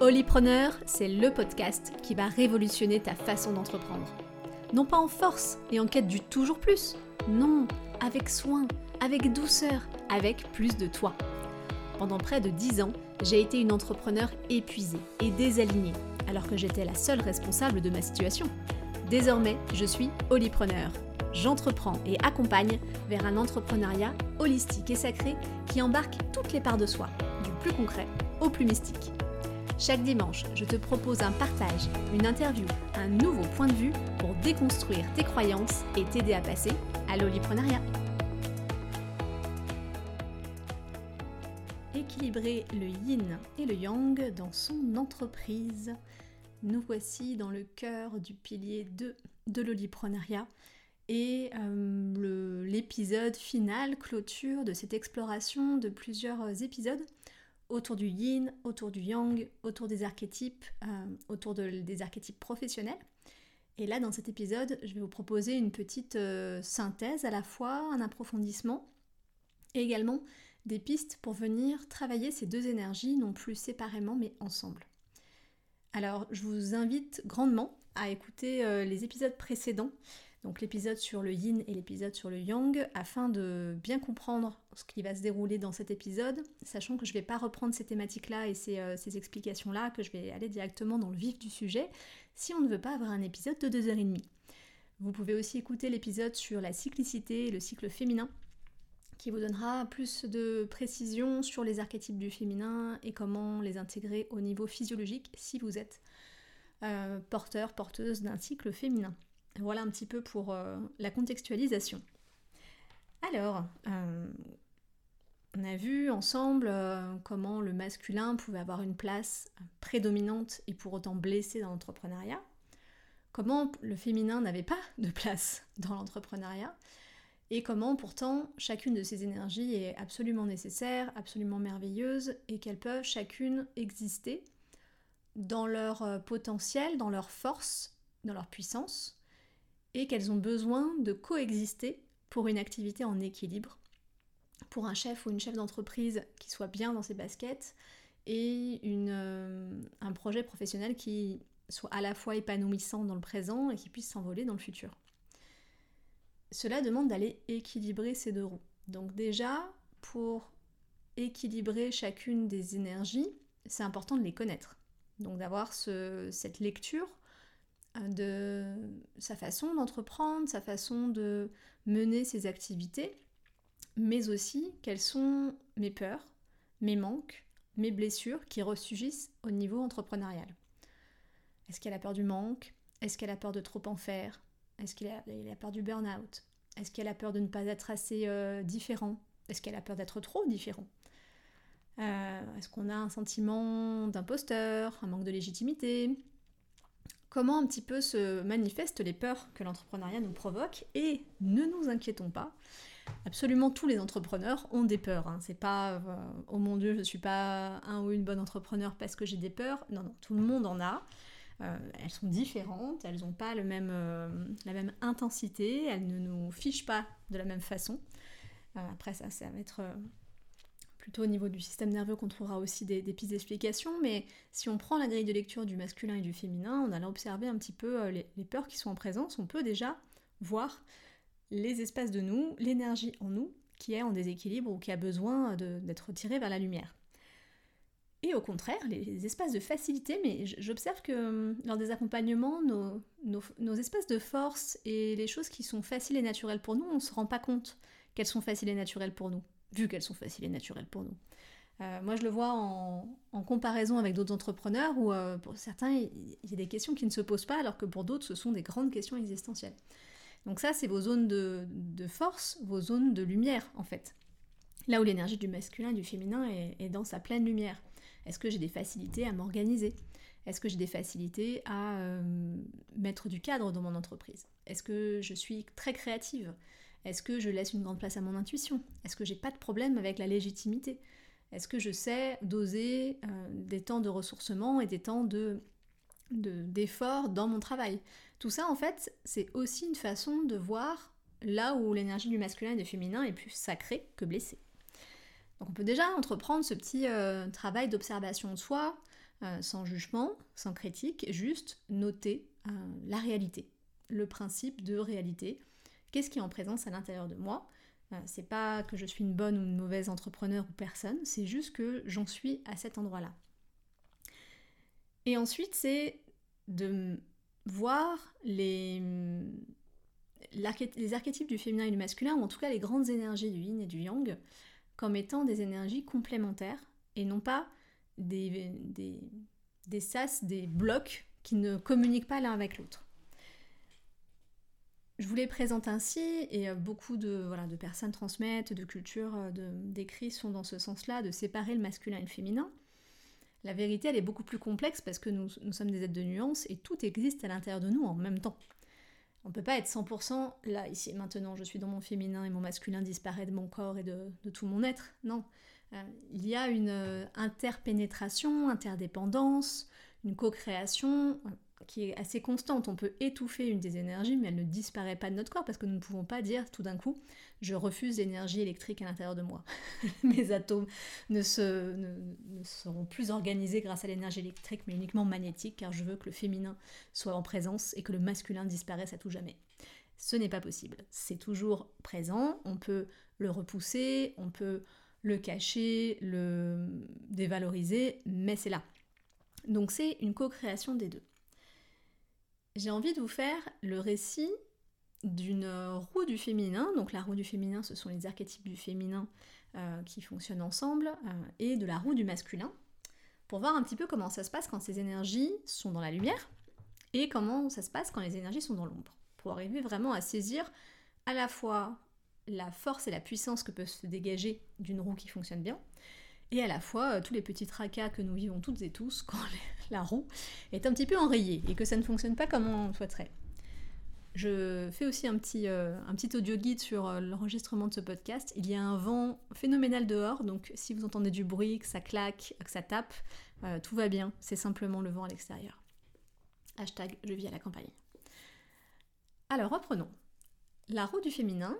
Holypreneur, c'est le podcast qui va révolutionner ta façon d'entreprendre. Non pas en force et en quête du toujours plus, non, avec soin, avec douceur, avec plus de toi. Pendant près de 10 ans, j'ai été une entrepreneur épuisée et désalignée, alors que j'étais la seule responsable de ma situation. Désormais, je suis Holypreneur. J'entreprends et accompagne vers un entrepreneuriat holistique et sacré qui embarque toutes les parts de soi, du plus concret au plus mystique. Chaque dimanche, je te propose un partage, une interview, un nouveau point de vue pour déconstruire tes croyances et t'aider à passer à l'oliprenariat. Équilibrer le yin et le yang dans son entreprise. Nous voici dans le cœur du pilier 2 de l'oliprenariat et euh, l'épisode final, clôture de cette exploration de plusieurs épisodes autour du yin, autour du yang, autour des archétypes, euh, autour des archétypes professionnels. Et là, dans cet épisode, je vais vous proposer une petite euh, synthèse à la fois, un approfondissement, et également des pistes pour venir travailler ces deux énergies, non plus séparément, mais ensemble. Alors, je vous invite grandement à écouter euh, les épisodes précédents donc l'épisode sur le yin et l'épisode sur le yang, afin de bien comprendre ce qui va se dérouler dans cet épisode, sachant que je ne vais pas reprendre ces thématiques-là et euh, ces, explications-là, que je vais aller directement dans le vif du sujet, si on ne veut pas avoir un épisode de 2h30. Vous pouvez aussi écouter l'épisode sur la cyclicité et le cycle féminin, qui vous donnera plus de précision sur les archétypes du féminin et comment les intégrer au niveau physiologique si vous êtes euh, porteur, porteuse d'un cycle féminin. Voilà un petit peu pour euh, la contextualisation. Alors, euh, on a vu ensemble euh, comment le masculin pouvait avoir une place prédominante et pour autant blessé dans l'entrepreneuriat, comment le féminin n'avait pas de place dans l'entrepreneuriat, et comment pourtant chacune de ces énergies est absolument nécessaire, absolument merveilleuse, et qu'elles peuvent chacune exister dans leur potentiel, dans leur force, dans leur puissance, et qu'elles ont besoin de coexister pour une activité en équilibre, pour un chef ou une chef d'entreprise qui soit bien dans ses baskets et euh, un projet professionnel qui soit à la fois épanouissant dans le présent et qui puisse s'envoler dans le futur. Cela demande d'aller équilibrer ces deux roues. Donc déjà, pour équilibrer chacune des énergies, c'est important de les connaître. Donc d'avoir cette lecture de sa façon d'entreprendre, sa façon de mener ses activités, mais aussi quelles sont mes peurs, mes manques, mes blessures qui ressurgissent au niveau entrepreneurial. Est-ce qu'elle a peur du manque? Est-ce qu'elle a peur de trop en faire? Est-ce qu'elle a, peur du burn-out? Est-ce qu'elle a peur de ne pas être assez euh, différent? Est-ce qu'elle a peur d'être trop différent? Euh, Est-ce qu'on a un sentiment d'imposteur, un manque de légitimité? Comment un petit peu se manifestent les peurs que l'entrepreneuriat nous provoque et ne nous inquiétons pas. Absolument tous les entrepreneurs ont des peurs. Hein. C'est pas euh, oh mon dieu, je suis pas un ou une bonne entrepreneur parce que j'ai des peurs. Non, non, tout le monde en a. Euh, elles sont différentes, elles n'ont pas euh, la même intensité, elles ne nous fichent pas de la même façon. après, ça, ça va être plutôt au niveau du système nerveux qu'on trouvera aussi des, pistes d'explication, mais si on prend la grille de lecture du masculin et du féminin, on allant observer un petit peu euh, les, peurs qui sont en présence, on peut déjà voir les espaces de nous, l'énergie en nous qui est en déséquilibre ou qui a besoin d'être tirée vers la lumière. Et au contraire, les espaces de facilité, mais j'observe que hum, lors des accompagnements, nos, nos, espaces de force et les choses qui sont faciles et naturelles pour nous, on ne se rend pas compte qu'elles sont faciles et naturelles pour nous vu qu'elles sont faciles et naturelles pour nous. Euh, moi, je le vois en, comparaison avec d'autres entrepreneurs où, euh, pour certains, il y a des questions qui ne se posent pas, alors que pour d'autres, ce sont des grandes questions existentielles. Donc ça, c'est vos zones de, force, vos zones de lumière, en fait. Là où l'énergie du masculin et du féminin est, dans sa pleine lumière. Est-ce que j'ai des facilités à m'organiser? Est-ce que j'ai des facilités à euh, mettre du cadre dans mon entreprise? Est-ce que je suis très créative? Est-ce que je laisse une grande place à mon intuition? Est-ce que j'ai pas de problème avec la légitimité? Est-ce que je sais doser euh, des temps de ressourcement et des temps de d'effort dans mon travail? Tout ça, en fait, c'est aussi une façon de voir là où l'énergie du masculin et du féminin est plus sacrée que blessée. Donc on peut déjà entreprendre ce petit euh, travail d'observation de soi, sans jugement, sans critique, juste noter la réalité, le principe de réalité. Qu'est-ce qui est en présence à l'intérieur de moi C'est pas que je suis une bonne ou une mauvaise entrepreneur ou personne, c'est juste que j'en suis à cet endroit-là. Et ensuite, c'est de voir les, archétypes du féminin et du masculin, ou en tout cas les grandes énergies du yin et du yang, comme étant des énergies complémentaires et non pas des sas, des blocs qui ne communiquent pas l'un avec l'autre. Je vous les présente ainsi, et euh, beaucoup de, voilà, de personnes transmettent, de cultures, euh, d'écrits sont dans ce sens-là, de séparer le masculin et le féminin. La vérité, elle est beaucoup plus complexe parce que nous, nous sommes des êtres de nuances et tout existe à l'intérieur de nous en même temps. On ne peut pas être 100% là, ici maintenant, je suis dans mon féminin et mon masculin disparaît de mon corps et de, tout mon être. Non. Euh, il y a une interpénétration, interdépendance, une co-création qui est assez constante. On peut étouffer une des énergies, mais elle ne disparaît pas de notre corps parce que nous ne pouvons pas dire tout d'un coup je refuse l'énergie électrique à l'intérieur de moi. Mes atomes ne, se, ne, seront plus organisés grâce à l'énergie électrique, mais uniquement magnétique, car je veux que le féminin soit en présence et que le masculin disparaisse à tout jamais. Ce n'est pas possible. C'est toujours présent, on peut le repousser, on peut le cacher, le dévaloriser, mais c'est là. Donc c'est une co-création des deux. J'ai envie de vous faire le récit d'une roue du féminin, donc la roue du féminin ce sont les archétypes du féminin euh, qui fonctionnent ensemble, euh, et de la roue du masculin, pour voir un petit peu comment ça se passe quand ces énergies sont dans la lumière, et comment ça se passe quand les énergies sont dans l'ombre, pour arriver vraiment à saisir à la fois la force et la puissance que peut se dégager d'une roue qui fonctionne bien, et à la fois euh, tous les petits tracas que nous vivons toutes et tous quand la roue est un petit peu enrayée et que ça ne fonctionne pas comme on souhaiterait. Je fais aussi un petit, euh, un petit audio guide sur euh, l'enregistrement de ce podcast. Il y a un vent phénoménal dehors, donc si vous entendez du bruit, que ça claque, que ça tape, euh, tout va bien. C'est simplement le vent à l'extérieur. Hashtag je vis à la campagne. Alors reprenons. La roue du féminin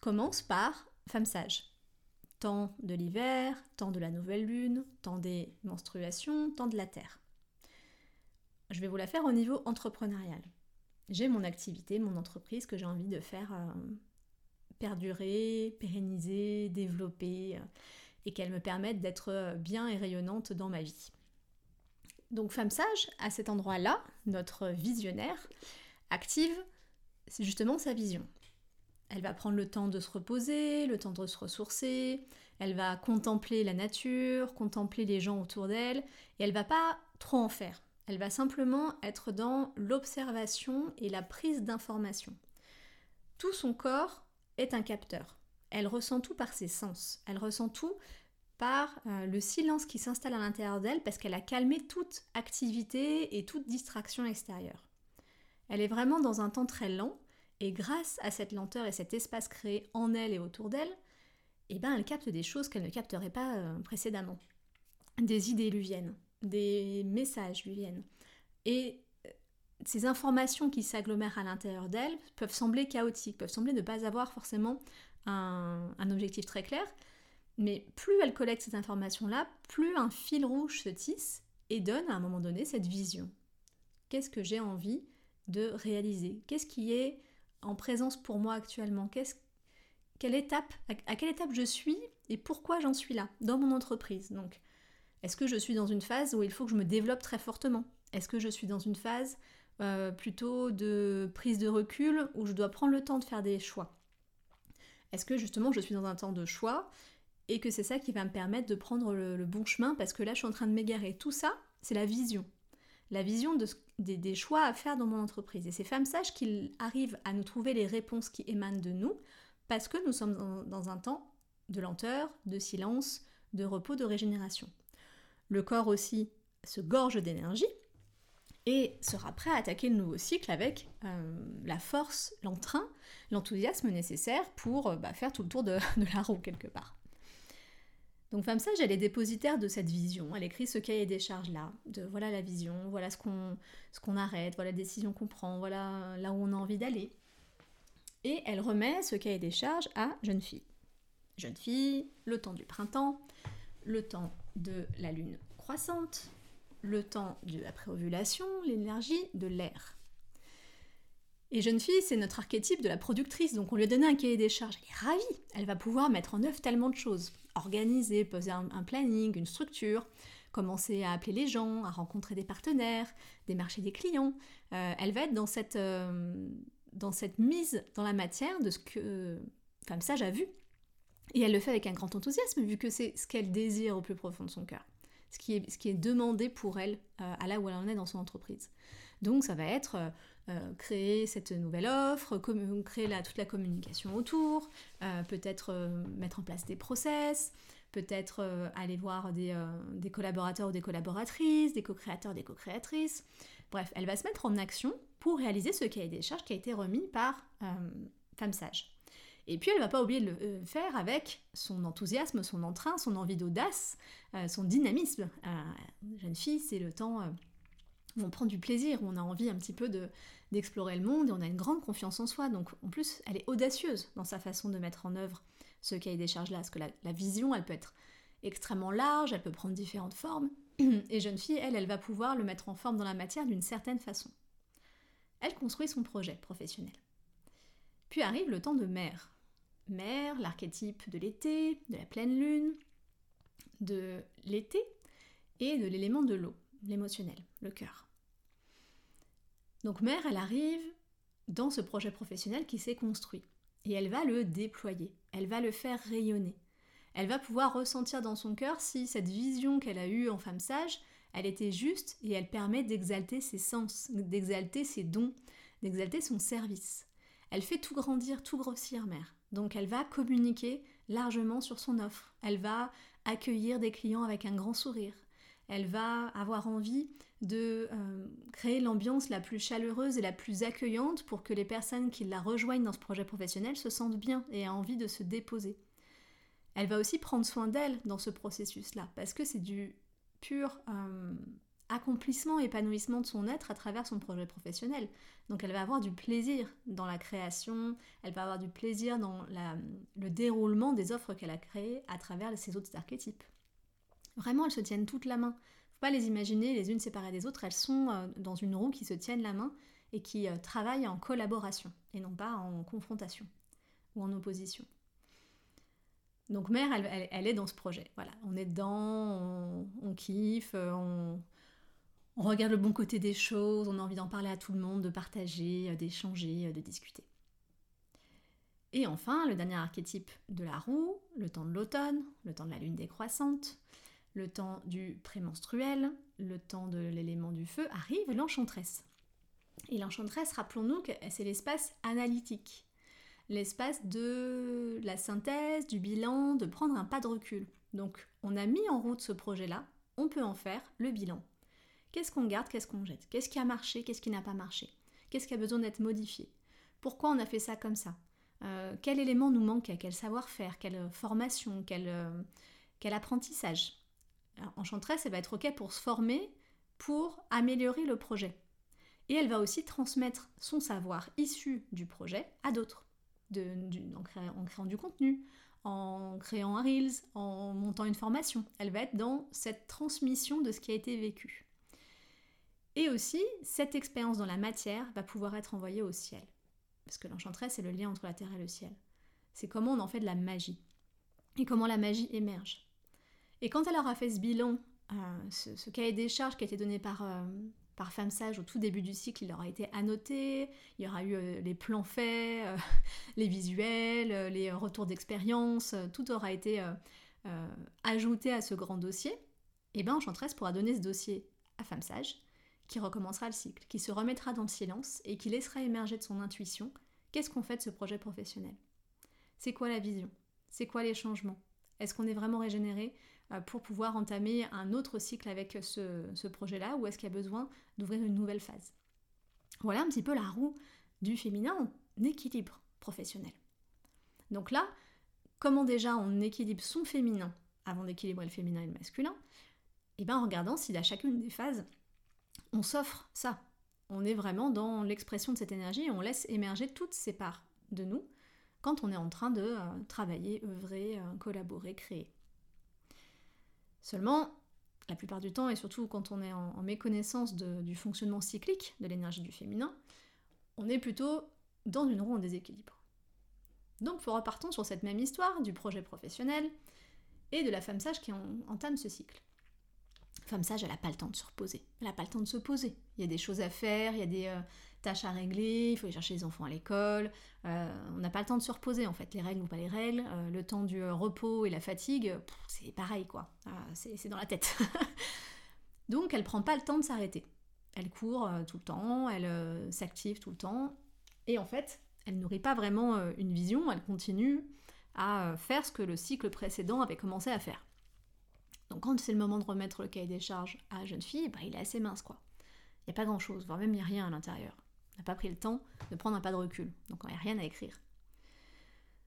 commence par femme sage. Temps de l'hiver, temps de la nouvelle lune, temps des menstruations, temps de la terre. Je vais vous la faire au niveau entrepreneurial j'ai mon activité, mon entreprise que j'ai envie de faire euh, perdurer, pérenniser, développer euh, et qu'elle me permette d'être euh, bien et rayonnante dans ma vie. Donc femme sage, à cet endroit-là, notre visionnaire active justement sa vision. Elle va prendre le temps de se reposer, le temps de se ressourcer, elle va contempler la nature, contempler les gens autour d'elle, et elle va pas trop en faire. Elle va simplement être dans l'observation et la prise d'information. Tout son corps est un capteur. Elle ressent tout par ses sens. Elle ressent tout par euh, le silence qui s'installe à l'intérieur d'elle parce qu'elle a calmé toute activité et toute distraction extérieure. Elle est vraiment dans un temps très lent et grâce à cette lenteur et cet espace créé en elle et autour d'elle, eh ben, elle capte des choses qu'elle ne capterait pas euh, précédemment. Des idées lui viennent, des messages lui viennent. Et euh, ces informations qui s'agglomèrent à l'intérieur d'elle peuvent sembler chaotiques, peuvent sembler ne pas avoir forcément un, objectif très clair, mais plus elle collecte ces informations-là, plus un fil rouge se tisse et donne à un moment donné cette vision. Qu'est-ce que j'ai envie de réaliser? Qu'est-ce qui est en présence pour moi actuellement? Quelle étape, à, quelle étape je suis et pourquoi j'en suis là dans mon entreprise? Donc, est-ce que je suis dans une phase où il faut que je me développe très fortement? Est-ce que je suis dans une phase euh, plutôt de prise de recul où je dois prendre le temps de faire des choix? Est-ce que justement je suis dans un temps de choix et que c'est ça qui va me permettre de prendre le, bon chemin? Parce que là je suis en train de m'égarer. Tout ça, c'est la vision. La vision des, choix à faire dans mon entreprise. Et ces femmes sages qu'ils arrivent à nous trouver les réponses qui émanent de nous parce que nous sommes dans un temps de lenteur, de silence, de repos, de régénération. Le corps aussi se gorge d'énergie et sera prêt à attaquer le nouveau cycle avec euh, la force, l'entrain, l'enthousiasme nécessaire pour euh, bah, faire tout le tour de, la roue quelque part. Donc Femme Sage, elle est dépositaire de cette vision. Elle écrit ce cahier des charges-là, de voilà la vision, voilà ce qu'on qu'on arrête, voilà la décision qu'on prend, voilà là où on a envie d'aller. Et elle remet ce cahier des charges à jeune fille. Jeune fille, le temps du printemps, le temps de la lune croissante, le temps de la préovulation, l'énergie de l'air. Et jeune fille, c'est notre archétype de la productrice, donc on lui a donné un cahier des charges. Elle est ravie, elle va pouvoir mettre en œuvre tellement de choses. Organiser, poser un, planning, une structure, commencer à appeler les gens, à rencontrer des partenaires, démarcher des clients. Euh, elle va être dans cette, euh, dans cette mise dans la matière de ce que Femme Sage a vu. Et elle le fait avec un grand enthousiasme, vu que c'est ce qu'elle désire au plus profond de son cœur. Ce qui est, ce qui est demandé pour elle euh, à là où elle en est dans son entreprise. Donc ça va être euh, créer cette nouvelle offre, créer toute la communication autour, euh, peut-être euh, mettre en place des process, peut-être aller voir des, collaborateurs ou des collaboratrices, des co-créateurs, des co-créatrices. Bref, elle va se mettre en action pour réaliser ce cahier des charges qui a été remis par Femme Sage. Et puis elle va pas oublier de le faire avec son enthousiasme, son entrain, son envie d'audace, son dynamisme. jeune fille, c'est le temps où on prend du plaisir, où on a envie un petit peu d'explorer le monde et on a une grande confiance en soi. Donc en plus, elle est audacieuse dans sa façon de mettre en œuvre ce cahier des charges-là, parce que la, vision, elle peut être extrêmement large, elle peut prendre différentes formes, et jeune fille, elle, elle va pouvoir le mettre en forme dans la matière d'une certaine façon. Elle construit son projet professionnel. Puis arrive le temps de mère. Mère, l'archétype de l'été, de la pleine lune, de l'été et de l'élément de l'eau l'émotionnel, le cœur. Donc mère, elle arrive dans ce projet professionnel qui s'est construit et elle va le déployer, elle va le faire rayonner. Elle va pouvoir ressentir dans son cœur si cette vision qu'elle a eue en femme sage, elle était juste et elle permet d'exalter ses sens, d'exalter ses dons, d'exalter son service. Elle fait tout grandir, tout grossir, mère. Donc elle va communiquer largement sur son offre. Elle va accueillir des clients avec un grand sourire elle va avoir envie de euh, créer l'ambiance la plus chaleureuse et la plus accueillante pour que les personnes qui la rejoignent dans ce projet professionnel se sentent bien et aient envie de se déposer. Elle va aussi prendre soin d'elle dans ce processus-là, parce que c'est du pur euh, accomplissement, épanouissement de son être à travers son projet professionnel. Donc elle va avoir du plaisir dans la création, elle va avoir du plaisir dans le déroulement des offres qu'elle a créées à travers ses autres archétypes. Vraiment, elles se tiennent toutes la main. Faut pas les imaginer les unes séparées des autres, elles sont euh, dans une roue qui se tiennent la main et qui euh, travaillent en collaboration et non pas en confrontation ou en opposition. Donc mère, elle, est dans ce projet. Voilà, on est dedans, on, kiffe, euh, on, on, regarde le bon côté des choses, on a envie d'en parler à tout le monde, de partager, d'échanger, de discuter. Et enfin, le dernier archétype de la roue, le temps de l'automne, le temps de la lune décroissante, le temps du prémenstruel, le temps de l'élément du feu, arrive l'enchanteresse. Et l'enchanteresse, rappelons-nous que c'est l'espace analytique, l'espace de la synthèse, du bilan, de prendre un pas de recul. Donc on a mis en route ce projet-là, on peut en faire le bilan. Qu'est-ce qu'on garde, qu'est-ce qu'on jette? Qu'est-ce qui a marché, qu'est-ce qui n'a pas marché? Qu'est-ce qui a besoin d'être modifié? Pourquoi on a fait ça comme ça? Euh, Quel élément nous manque Quel savoir-faire? Quelle formation? Euh, quel apprentissage? Enchantress, elle va être OK pour se former, pour améliorer le projet. Et elle va aussi transmettre son savoir issu du projet à d'autres, en, créant, du contenu, en créant un Reels, en montant une formation. Elle va être dans cette transmission de ce qui a été vécu. Et aussi, cette expérience dans la matière va pouvoir être envoyée au ciel. Parce que l'enchantress, c'est le lien entre la terre et le ciel. C'est comment on en fait de la magie. Et comment la magie émerge. Et quand elle aura fait ce bilan, euh, ce, cahier des charges qui a été donné par, euh, par Femme Sage au tout début du cycle, il aura été annoté, il y aura eu euh, les plans faits, les visuels, les retours d'expérience, tout aura été ajouté à ce grand dossier. Et bien Enchantress pourra donner ce dossier à Femme Sage, qui recommencera le cycle, qui se remettra dans le silence et qui laissera émerger de son intuition qu'est-ce qu'on fait de ce projet professionnel. C'est quoi la vision? C'est quoi les changements? Est-ce qu'on est vraiment régénéré? euh, pour pouvoir entamer un autre cycle avec ce, projet-là ou est-ce qu'il y a besoin d'ouvrir une nouvelle phase? Voilà un petit peu la roue du féminin en équilibre professionnel. Donc là, comment déjà on équilibre son féminin avant d'équilibrer le féminin et le masculin? Eh bien en regardant si à chacune des phases, on s'offre ça. On est vraiment dans l'expression de cette énergie et on laisse émerger toutes ces parts de nous quand on est en train de euh, travailler, œuvrer, euh, collaborer, créer. Seulement, la plupart du temps, et surtout quand on est en, méconnaissance du fonctionnement cyclique de l'énergie du féminin, on est plutôt dans une roue en déséquilibre. Donc repartons sur cette même histoire du projet professionnel et de la femme sage qui entame ce cycle. Femme sage, elle n'a pas le temps de se reposer. Elle n'a pas le temps de se poser. Il y a des choses à faire, il y a des euh, tâches à régler, il faut aller chercher les enfants à l'école. Euh, on n'a pas le temps de se reposer en fait. Les règles ou pas les règles, euh, le temps du repos et la fatigue, c'est pareil quoi. c'est dans la tête. Donc elle prend pas le temps de s'arrêter. Elle court tout le temps, elle s'active tout le temps. Et en fait, elle nourrit pas vraiment une vision, elle continue à faire ce que le cycle précédent avait commencé à faire. Donc quand c'est le moment de remettre le cahier des charges à jeune fille, bah, il est assez mince quoi. Il n'y a pas grand chose, voire même il n'y a rien à l'intérieur. On n'a pas pris le temps de prendre un pas de recul, donc il n'y a rien à écrire.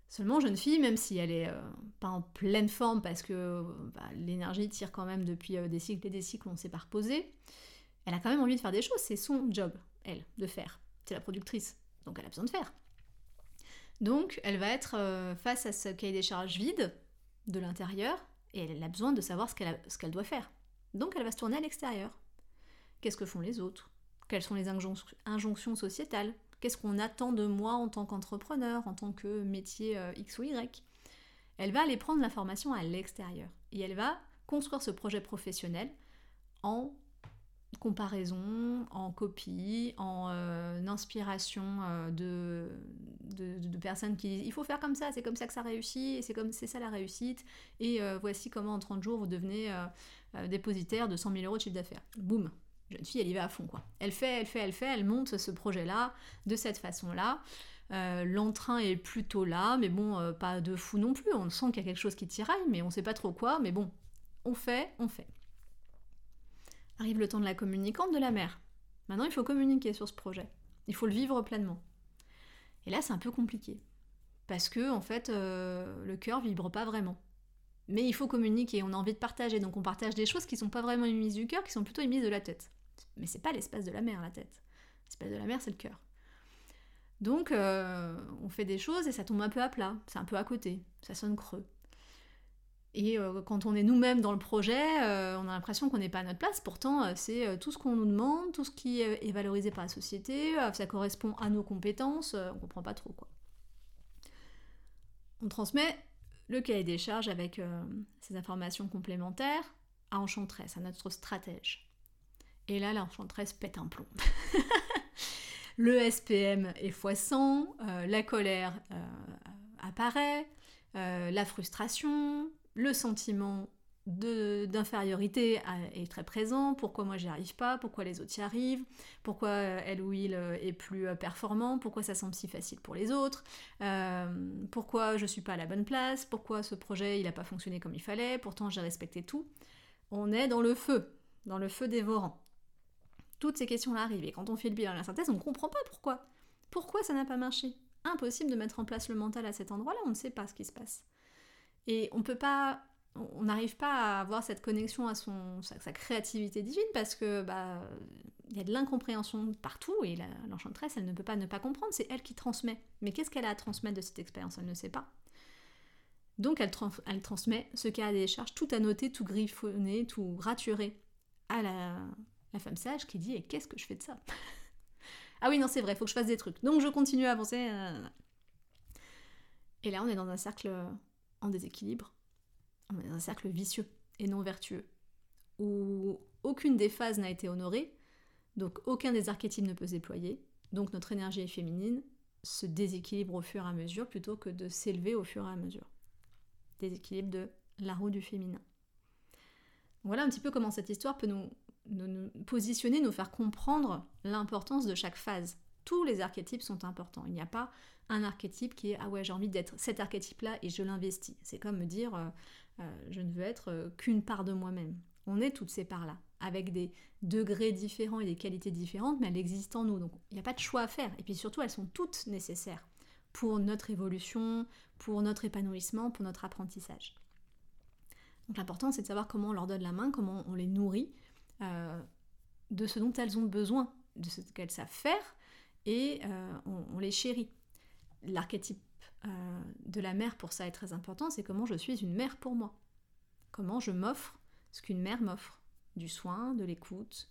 Seulement, jeune fille, même si elle est euh, pas en pleine forme parce que bah, l'énergie tire quand même depuis des cycles et des cycles, on ne s'est pas reposé, elle a quand même envie de faire des choses, c'est son job, elle, de faire. C'est la productrice, donc elle a besoin de faire. Donc elle va être euh, face à ce cahier des charges vide de l'intérieur et elle a besoin de savoir ce qu'elle doit faire. Donc elle va se tourner à l'extérieur. Qu'est-ce que font les autres? Quelles sont les injonctions sociétales? Qu'est-ce qu'on attend de moi en tant qu'entrepreneur, en tant que métier euh, X ou Y? Elle va aller prendre l'information à l'extérieur et elle va construire ce projet professionnel en comparaison, en copie, en euh, inspiration euh, de, de, personnes qui disent il faut faire comme ça, c'est comme ça que ça réussit, c'est comme c'est ça la réussite, et euh, voici comment en 30 jours vous devenez dépositaire de 100 000 euros de chiffre d'affaires. Boum Jeune fille, elle y va à fond quoi. Elle fait, elle fait, elle fait, elle monte ce projet-là de cette façon-là. L'entrain est plutôt là, mais bon, pas de fou non plus. On sent qu'il y a quelque chose qui tiraille, mais on sait pas trop quoi. Mais bon, on fait, on fait. Arrive le temps de la communicante, de la mère. Maintenant, il faut communiquer sur ce projet. Il faut le vivre pleinement. Et là, c'est un peu compliqué. Parce que, en fait, euh, le cœur vibre pas vraiment. Mais il faut communiquer, on a envie de partager, donc on partage des choses qui sont pas vraiment émises du cœur, qui sont plutôt émises de la tête. Mais c'est pas l'espace de la mère, la tête. L'espace de la mère, c'est le cœur. Donc, euh, on fait des choses et ça tombe un peu à plat, c'est un peu à côté, ça sonne creux. Et euh, quand on est nous-mêmes dans le projet, euh, on a l'impression qu'on n'est pas à notre place. Pourtant, euh, c'est tout ce qu'on nous demande, tout ce qui est valorisé par la société, ça correspond à nos compétences, on comprend pas trop quoi. On transmet le cahier des charges avec ces informations complémentaires à Enchantress, à notre stratège. Et là, l'Enchantress pète un plomb. le SPM est foissant, la colère apparaît, la frustration, le sentiment d'infériorité est très présent, pourquoi moi j'y arrive pas, pourquoi les autres y arrivent, pourquoi euh, elle ou il euh, est plus euh, performant, pourquoi ça semble si facile pour les autres, pourquoi je suis pas à la bonne place, pourquoi ce projet il a pas fonctionné comme il fallait, pourtant j'ai respecté tout. On est dans le feu, dans le feu dévorant. Toutes ces questions-là arrivent. Et quand on fait le bilan à la synthèse, on ne comprend pas pourquoi. Pourquoi ça n'a pas marché? Impossible de mettre en place le mental à cet endroit-là, on ne sait pas ce qui se passe. Et on peut pas, on n'arrive pas à avoir cette connexion à son, sa, créativité divine parce que bah il y a de l'incompréhension partout et l'enchanteresse elle ne peut pas ne pas comprendre, c'est elle qui transmet. Mais qu'est-ce qu'elle a à transmettre de cette expérience? Elle ne sait pas. Donc elle, elle transmet ce cas des charges, tout annoté, tout griffonné, tout raturé à la, la femme sage qui dit Et qu'est-ce que je fais de ça Ah oui, non, c'est vrai, il faut que je fasse des trucs. Donc je continue à avancer. Euh, et là, on est dans un cercle en déséquilibre, on est dans un cercle vicieux et non vertueux, où aucune des phases n'a été honorée, donc aucun des archétypes ne peut se déployer, donc notre énergie féminine se déséquilibre au fur et à mesure plutôt que de s'élever au fur et à mesure. Déséquilibre de la roue du féminin. Voilà un petit peu comment cette histoire peut nous, nous positionner, nous faire comprendre l'importance de chaque phase. Tous les archétypes sont importants. Il n'y a pas un archétype qui est ah ouais j'ai envie d'être cet archétype-là et je l'investis. C'est comme me dire euh, euh, je ne veux être euh, qu'une part de moi-même. On est toutes ces parts-là, avec des degrés différents et des qualités différentes, mais elles existent en nous. Donc il n'y a pas de choix à faire. Et puis surtout, elles sont toutes nécessaires pour notre évolution, pour notre épanouissement, pour notre apprentissage. Donc l'important, c'est de savoir comment on leur donne la main, comment on les nourrit de ce dont elles ont besoin, de ce qu'elles savent faire, et on les chérit l'archétype euh, de la mère pour ça est très important, c'est comment je suis une mère pour moi. Comment je m'offre ce qu'une mère m'offre. du soin, de l'écoute,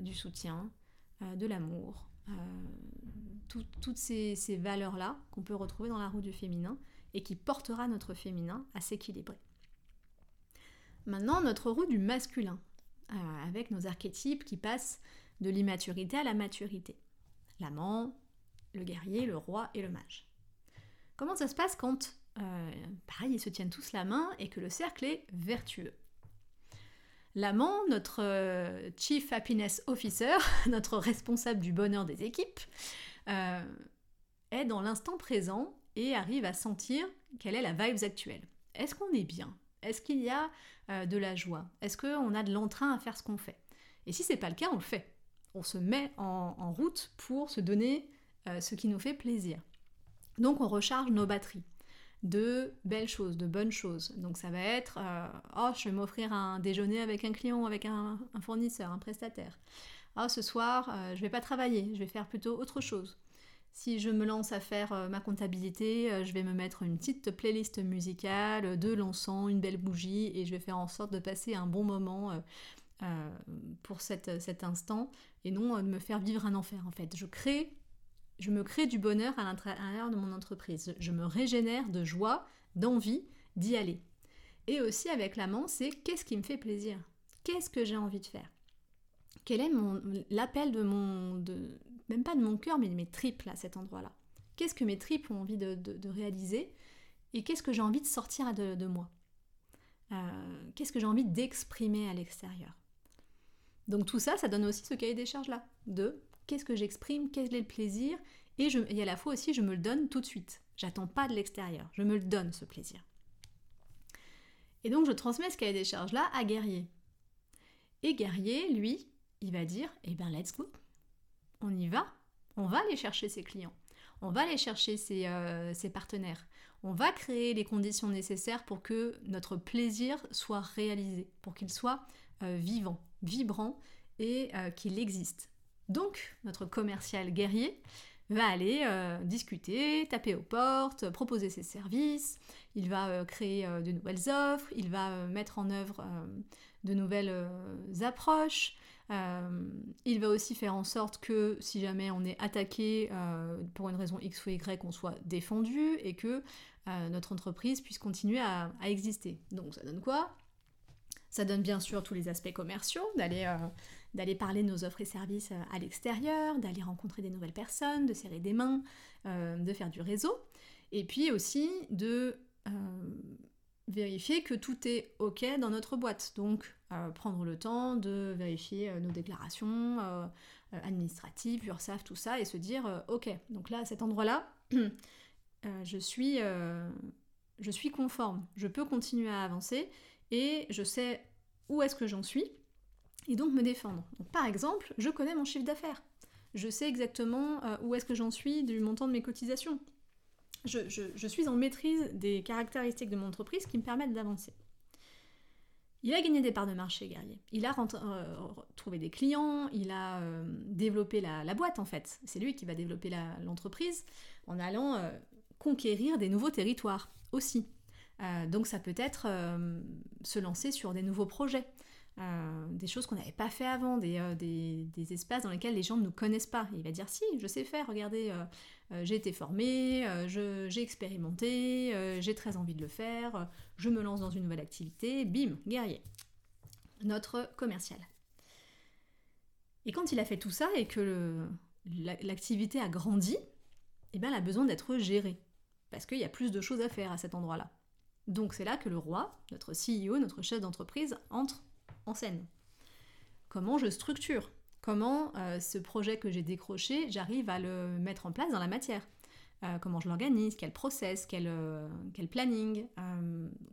du soutien, de l'amour, toutes ces, ces valeurs-là qu'on peut retrouver dans la roue du féminin et qui portera notre féminin à s'équilibrer. Maintenant, notre roue du masculin, avec nos archétypes qui passent de l'immaturité à la maturité. L'amant, le guerrier, le roi et le mage. Comment ça se passe quand, euh, pareil, ils se tiennent tous la main et que le cercle est vertueux? L'amant, notre euh, Chief Happiness Officer, notre responsable du bonheur des équipes, euh, est dans l'instant présent et arrive à sentir quelle est la vibe actuelle. Est-ce qu'on est bien? Est-ce qu'il y a de la joie? Est-ce qu'on a de l'entrain à faire ce qu'on fait? Et si c'est pas le cas, on le fait. On se met en route pour se donner ce qui nous fait plaisir. Donc on recharge nos batteries de belles choses, de bonnes choses. Donc ça va être, euh, oh, je vais m'offrir un déjeuner avec un client, avec un, fournisseur, un prestataire. Oh, ce soir, euh, je vais pas travailler, je vais faire plutôt autre chose. Si je me lance à faire euh, ma comptabilité, je vais me mettre une petite playlist musicale, de l'encens, une belle bougie, et je vais faire en sorte de passer un bon moment pour cet instant, et non de me faire vivre un enfer en fait. Je crée je me crée du bonheur à l'intérieur de mon entreprise. Je me régénère de joie, d'envie d'y aller. Et aussi avec l'amant, c'est qu'est-ce qui me fait plaisir? Qu'est-ce que j'ai envie de faire? Quel est l'appel de mon, de, même pas de mon cœur, mais de mes tripes à cet endroit-là? Qu'est-ce que mes tripes ont envie de, réaliser? Et qu'est-ce que j'ai envie de sortir de, moi? Euh, Qu'est-ce que j'ai envie d'exprimer à l'extérieur? Donc tout ça, ça donne aussi ce cahier des charges-là, de qu'est-ce que j'exprime, quel est le plaisir, et, à la fois aussi je me le donne tout de suite. J'attends pas de l'extérieur, je me le donne ce plaisir. Et donc je transmets ce cahier des charges-là à Guerrier. Et Guerrier, lui, il va dire, eh ben let's go, on y va, on va aller chercher ses clients, on va aller chercher ses, euh, partenaires, on va créer les conditions nécessaires pour que notre plaisir soit réalisé, pour qu'il soit vivant, vibrant et euh, qu'il existe. Donc, notre commercial guerrier va aller euh, discuter, taper aux portes, proposer ses services, il va euh, créer euh, de nouvelles offres, il va mettre en œuvre de nouvelles approches, il va aussi faire en sorte que si jamais on est attaqué pour une raison X ou Y, on soit défendu et que notre entreprise puisse continuer à exister. Donc ça donne quoi? Ça donne bien sûr tous les aspects commerciaux, d'aller d'aller parler de nos offres et services euh, à l'extérieur, d'aller rencontrer des nouvelles personnes, de serrer des mains, euh, de faire du réseau, et puis aussi de euh, vérifier que tout est OK dans notre boîte. Donc prendre le temps de vérifier nos déclarations administratives, URSAF, tout ça, et se dire OK, donc là, à cet endroit-là, je suis conforme, je peux continuer à avancer, et je sais où est-ce que j'en suis, et donc me défendre. par exemple, je connais mon chiffre d'affaires. Je sais exactement euh, où est-ce que j'en suis du montant de mes cotisations. Je, suis en maîtrise des caractéristiques de mon entreprise qui me permettent d'avancer. Il a gagné des parts de marché, Guerrier. Il a euh, trouvé des clients, il a euh, développé la, boîte en fait. C'est lui qui va développer l'entreprise en allant conquérir des nouveaux territoires aussi. Donc ça peut être se lancer sur des nouveaux projets. Euh, des choses qu'on n'avait pas fait avant, euh, des, espaces dans lesquels les gens ne nous connaissent pas. il va dire si, je sais faire, regardez, euh, j'ai été formé, j'ai expérimenté, j'ai très envie de le faire, je me lance dans une nouvelle activité, bim, guerrier. Notre commercial. Et quand il a fait tout ça et que l'activité a grandi, eh bien, elle a besoin d'être gérée. Parce qu'il y a plus de choses à faire à cet endroit-là. Donc c'est là que le roi, notre CEO, notre chef d'entreprise, entre en scène. Comment je structure? Comment euh, ce projet que j'ai décroché, j'arrive à le mettre en place dans la matière? Euh, Comment je l'organise? Quel process? Quel, euh, quel planning?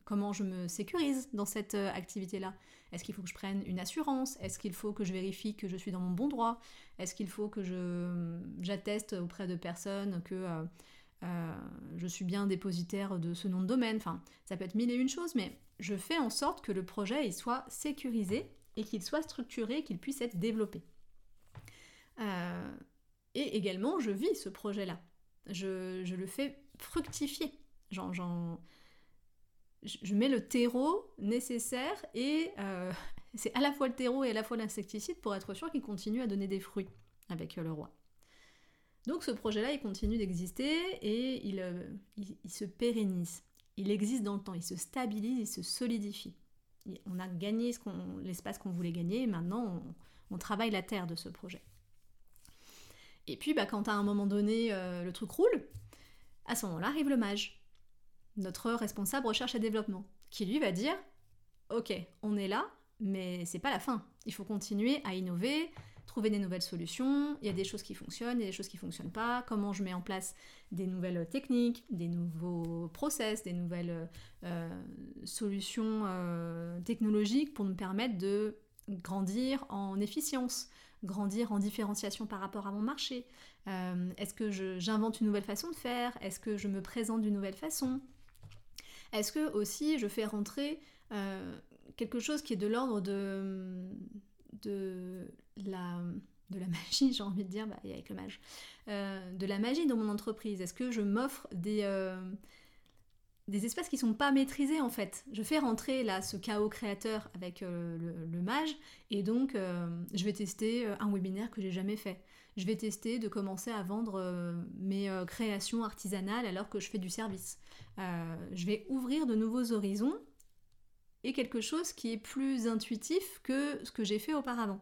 Comment je me sécurise dans cette activité-là? Est-ce qu'il faut que je prenne une assurance? Est-ce qu'il faut que je vérifie que je suis dans mon bon droit? Est-ce qu'il faut que j'atteste auprès de personnes que je suis bien dépositaire de ce nom de domaine Enfin, ça peut être mille et une choses, mais je fais en sorte que le projet il soit sécurisé et qu'il soit structuré, qu'il puisse être développé. Euh, et également, je vis ce projet-là. Je, le fais fructifier. je mets le terreau nécessaire et euh, c'est à la fois le terreau et à la fois l'insecticide pour être sûr qu'il continue à donner des fruits avec le roi. Donc ce projet-là, il continue d'exister et il, il, se pérennise. Il existe dans le temps, il se stabilise, il se solidifie. On a gagné l'espace qu'on voulait gagner maintenant on, travaille la terre de ce projet. Et puis bah, quand à un moment donné le truc roule, à ce moment-là arrive le mage, notre responsable recherche et développement, qui lui va dire Ok, on est là, mais c'est pas la fin. Il faut continuer à innover, trouver des nouvelles solutions. Il y a des choses qui fonctionnent, il y a des choses qui fonctionnent pas. Comment je mets en place des nouvelles techniques, des nouveaux process, des nouvelles euh, solutions euh, technologiques pour me permettre de grandir en efficience, grandir en différenciation par rapport à mon marché. Euh, est-ce que j'invente une nouvelle façon de faire? Est-ce que je me présente d'une nouvelle façon? Est-ce que aussi je fais rentrer quelque chose qui est de l'ordre de, de, la, de la magie, j'ai envie de dire, bah, avec le mage, euh, de la magie dans mon entreprise Est-ce que je m'offre des, euh, des espaces qui sont pas maîtrisés en fait? Je fais rentrer là ce chaos créateur avec euh, le, mage et donc je vais tester un webinaire que j'ai jamais fait. Je vais tester de commencer à vendre mes créations artisanales alors que je fais du service. je vais ouvrir de nouveaux horizons et quelque chose qui est plus intuitif que ce que j'ai fait auparavant.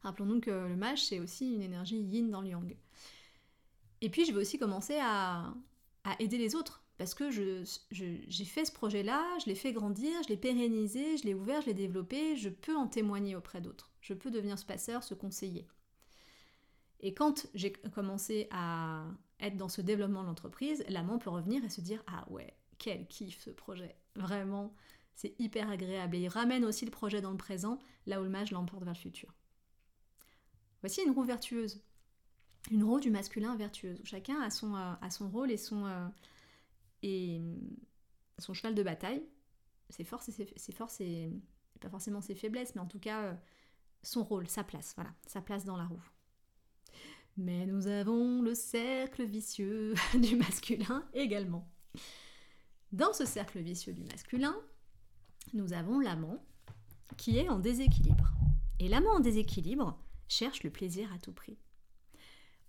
Rappelons-nous que le mage, c'est aussi une énergie yin dans le yang. Et puis, je vais aussi commencer à, aider les autres. Parce que j'ai fait ce projet-là, je l'ai fait grandir, je l'ai pérennisé, je l'ai ouvert, je l'ai développé, je peux en témoigner auprès d'autres. Je peux devenir ce passeur, ce conseiller. Et quand j'ai commencé à être dans ce développement de l'entreprise, l'amant peut revenir et se dire Ah ouais, quel kiff ce projet. Vraiment, c'est hyper agréable et il ramène aussi le projet dans le présent, là où le mage l'emporte vers le futur. Voici une roue vertueuse. Une roue du masculin vertueuse, chacun a son, euh, rôle et son, euh, et son cheval de bataille, ses forces et ses, forces et pas forcément ses faiblesses, mais en tout cas euh, son rôle, sa place, voilà, sa place dans la roue. Mais nous avons le cercle vicieux du masculin également. Dans ce cercle vicieux du masculin, nous avons l'amant qui est en déséquilibre. Et l'amant en déséquilibre cherche le plaisir à tout prix.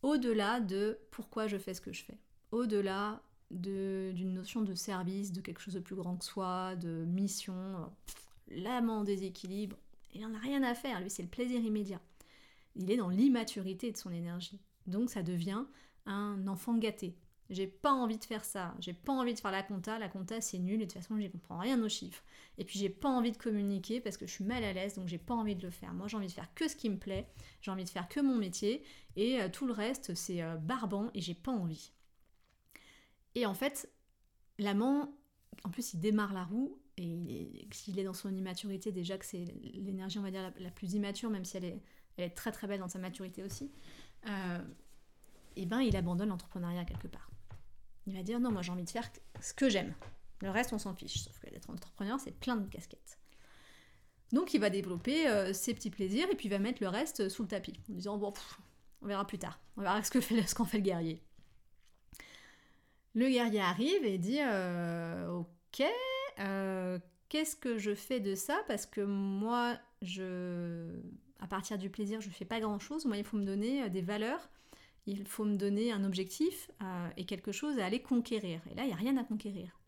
Au-delà de pourquoi je fais ce que je fais, au-delà d'une notion de service, de quelque chose de plus grand que soi, de mission, l'amant en déséquilibre, il n'en a rien à faire, lui c'est le plaisir immédiat. Il est dans l'immaturité de son énergie. Donc ça devient un enfant gâté. J'ai pas envie de faire ça, j'ai pas envie de faire la compta, la compta c'est nul et de toute façon j'y comprends rien aux chiffres. Et puis j'ai pas envie de communiquer parce que je suis mal à l'aise donc j'ai pas envie de le faire. Moi j'ai envie de faire que ce qui me plaît, j'ai envie de faire que mon métier et euh, tout le reste c'est euh, barbant et j'ai pas envie. Et en fait, l'amant, en plus il démarre la roue et s'il est dans son immaturité déjà que c'est l'énergie on va dire la, plus immature même si elle est, très très belle dans sa maturité aussi. Euh, et ben il abandonne l'entrepreneuriat quelque part. Il va dire non, moi j'ai envie de faire ce que j'aime. Le reste, on s'en fiche. Sauf que d'être entrepreneur, c'est plein de casquettes. Donc il va développer euh, ses petits plaisirs et puis il va mettre le reste sous le tapis. En disant bon, on verra plus tard. On verra ce qu'en fait, fait le guerrier. Le guerrier arrive et dit euh, ok, euh, qu'est-ce que je fais de ça? Parce que moi, je, à partir du plaisir, je fais pas grand chose. Moi, il faut me donner des valeurs il faut me donner un objectif euh, et quelque chose à aller conquérir. Et là, il n'y a rien à conquérir.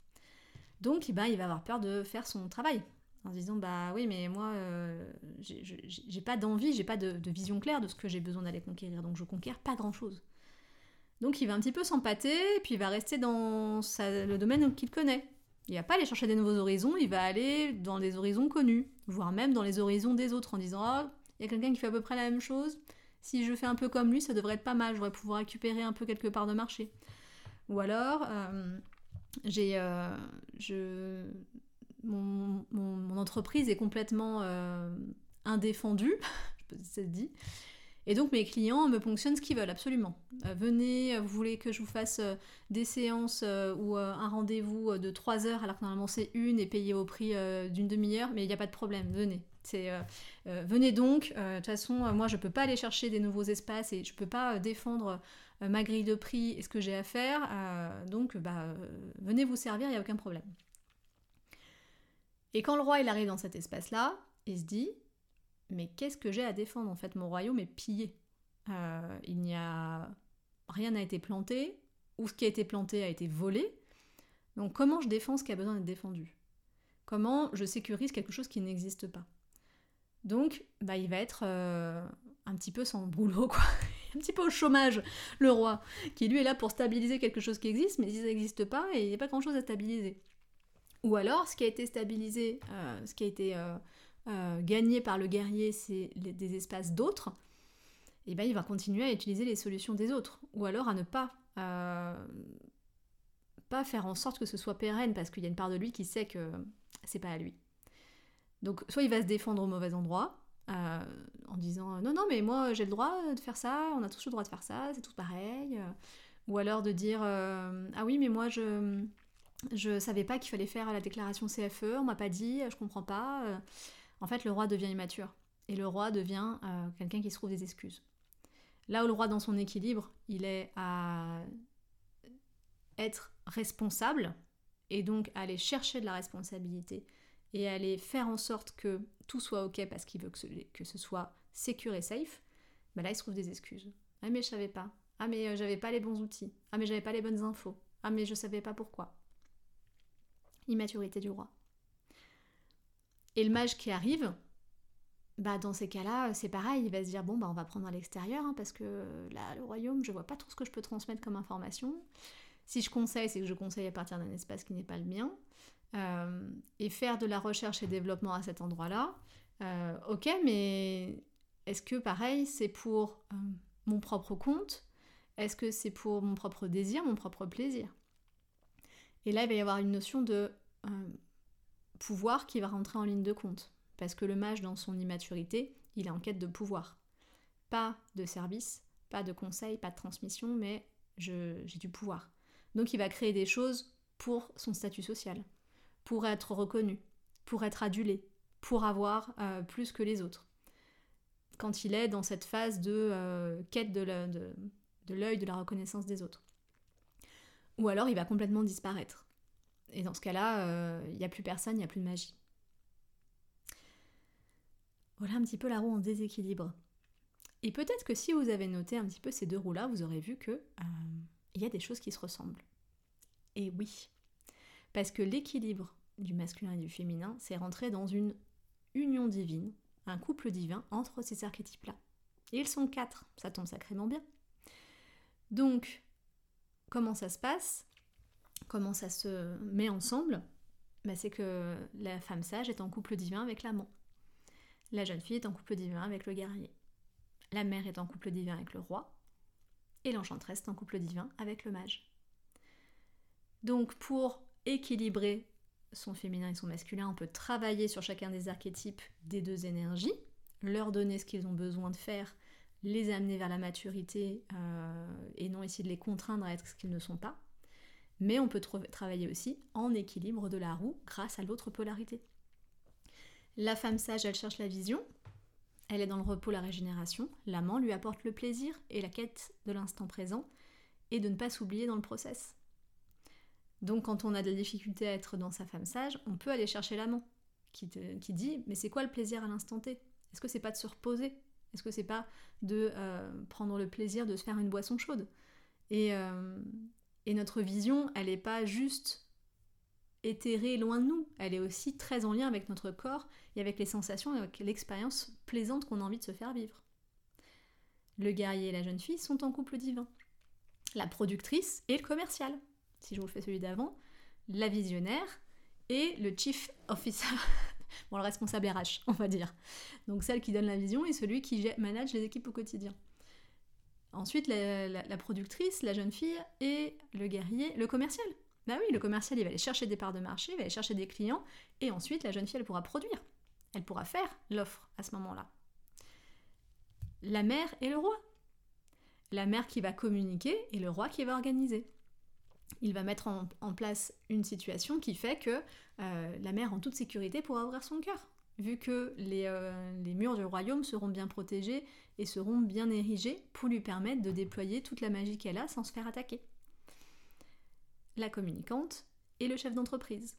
Donc, eh ben, il va avoir peur de faire son travail. En se disant, bah oui, mais moi, euh, j'ai pas d'envie, j'ai pas de, vision claire de ce que j'ai besoin d'aller conquérir. Donc, je conquiers pas grand-chose. Donc, il va un petit peu s'empâter, puis il va rester dans le domaine qu'il connaît. Il va pas aller chercher des nouveaux horizons, il va aller dans des horizons connus, voire même dans les horizons des autres, en disant, ah, il y a quelqu'un qui fait à peu près la même chose, si je fais un peu comme lui, ça devrait être pas mal, j'aurais pouvoir récupérer un peu quelque part de marché. Ou alors, euh, j'ai, euh, je, mon, entreprise est complètement euh, indéfendue, je peux ça se dit, et donc mes clients me ponctionnent ce qu'ils veulent absolument. venez, vous voulez que je vous fasse des séances ou un rendez-vous de 3 heures alors que normalement c'est une et payé au prix d'une demi-heure, mais il n'y a pas de problème, venez. C'est euh, euh, venez donc. Euh, de toute façon, moi, je peux pas aller chercher des nouveaux espaces et je peux pas défendre ma grille de prix et ce que j'ai à faire. donc, bah, venez vous servir, il n'y a aucun problème. Et quand le roi il arrive dans cet espace-là, il se dit mais qu'est-ce que j'ai à défendre En fait, mon royaume est pillé. Il n'y a rien n'a été planté, ou ce qui a été planté a été volé. Donc comment je défends ce qui a besoin d'être défendu? Comment je sécurise quelque chose qui n'existe pas? Donc, bah, il va être euh, un petit peu sans boulot, quoi. un petit peu au chômage, le roi, qui lui est là pour stabiliser quelque chose qui existe, mais si ça n'existe pas, il n'y a pas grand-chose à stabiliser. Ou alors, ce qui a été stabilisé, euh, ce qui a été euh, gagné par le guerrier, c'est des espaces d'autres, et eh ben il va continuer à utiliser les solutions des autres. Ou alors à ne pas, pas faire en sorte que ce soit pérenne, parce qu'il y a une part de lui qui sait que c'est pas à lui. Donc soit il va se défendre au mauvais endroit, euh, en disant non non mais moi j'ai le droit de faire ça, on a tous le droit de faire ça, c'est tout pareil. Ou alors de dire ah oui mais moi je je savais pas qu'il fallait faire la déclaration CFE, on m'a pas dit, je comprends pas en fait, le roi devient immature. Et le roi devient euh, quelqu'un qui se trouve des excuses. Là où le roi, dans son équilibre, il est à être responsable, et donc aller chercher de la responsabilité, et aller faire en sorte que tout soit ok parce qu'il veut que ce, soit secure et safe, ben là, il se trouve des excuses. Ah mais je savais pas. Ah mais euh, j'avais pas les bons outils. Ah mais j'avais pas les bonnes infos. Ah mais je savais pas pourquoi. Immaturité du roi. Et le mage qui arrive, bah dans ces cas-là, c'est pareil, il va se dire bon bah on va prendre à l'extérieur hein, parce que là le royaume, je vois pas trop ce que je peux transmettre comme information. Si je conseille, c'est que je conseille à partir d'un espace qui n'est pas le mien. Euh, et faire de la recherche et développement à cet endroit-là, euh, ok, mais est-ce que pareil, c'est pour euh, mon propre compte? Est-ce que c'est pour mon propre désir, mon propre plaisir? Et là, il va y avoir une notion de pouvoir qui va rentrer en ligne de compte. Parce que le mage, dans son immaturité, il est en quête de pouvoir. Pas de service, pas de conseil, pas de transmission, mais j'ai du pouvoir. Donc il va créer des choses pour son statut social, pour être reconnu, pour être adulé, pour avoir euh, plus que les autres. Quand il est dans cette phase de euh, quête de l'œil, de la reconnaissance des autres. Ou alors il va complètement disparaître. Et dans ce cas-là, il euh, n'y a plus personne, il n'y a plus de magie. Voilà un petit peu la roue en déséquilibre. Et peut-être que si vous avez noté un petit peu ces deux roues-là, vous aurez vu que il y a des choses qui se ressemblent. Et oui, parce que l'équilibre du masculin et du féminin, c'est rentrer dans une union divine, un couple divin entre ces archétypes-là. Et ils sont quatre, ça tombe sacrément bien. Donc, comment ça se passe? Comment ça se met ensemble? Bah, C'est que la femme sage est en couple divin avec l'amant. La jeune fille est en couple divin avec le guerrier. La mère est en couple divin avec le roi. Et l'enchanteresse est en couple divin avec le mage. Donc pour équilibrer son féminin et son masculin, on peut travailler sur chacun des archétypes des deux énergies, leur donner ce qu'ils ont besoin de faire, les amener vers la maturité euh, et non essayer de les contraindre à être ce qu'ils ne sont pas mais on peut travailler aussi en équilibre de la roue grâce à l'autre polarité. La femme sage, elle cherche la vision, elle est dans le repos, la régénération, l'amant lui apporte le plaisir et la quête de l'instant présent, et de ne pas s'oublier dans le process. Donc quand on a de la difficulté à être dans sa femme sage, on peut aller chercher l'amant, qui, dit mais c'est quoi le plaisir à l'instant T? Est-ce que c'est pas de se reposer? Est-ce que c'est pas de euh, prendre le plaisir de se faire une boisson chaude? Et, euh, et notre vision, elle n'est pas juste éthérée loin de nous, elle est aussi très en lien avec notre corps et avec les sensations et avec l'expérience plaisante qu'on a envie de se faire vivre. Le guerrier et la jeune fille sont en couple divin. La productrice et le commercial, si je vous fais celui d'avant, la visionnaire et le chief officer, bon le responsable RH on va dire. Donc celle qui donne la vision et celui qui manage les équipes au quotidien. Ensuite, la, productrice, la jeune fille et le guerrier, le commercial. Bah oui, le commercial, il va aller chercher des parts de marché, il va aller chercher des clients, et ensuite, la jeune fille, elle pourra produire. Elle pourra faire l'offre à ce moment-là. La mère et le roi. La mère qui va communiquer et le roi qui va organiser. Il va mettre en, place une situation qui fait que euh, la mère, en toute sécurité, pourra ouvrir son cœur vu que euh, les, murs du royaume seront bien protégés et seront bien érigés pour lui permettre de déployer toute la magie qu'elle a sans se faire attaquer. La communicante et le chef d'entreprise.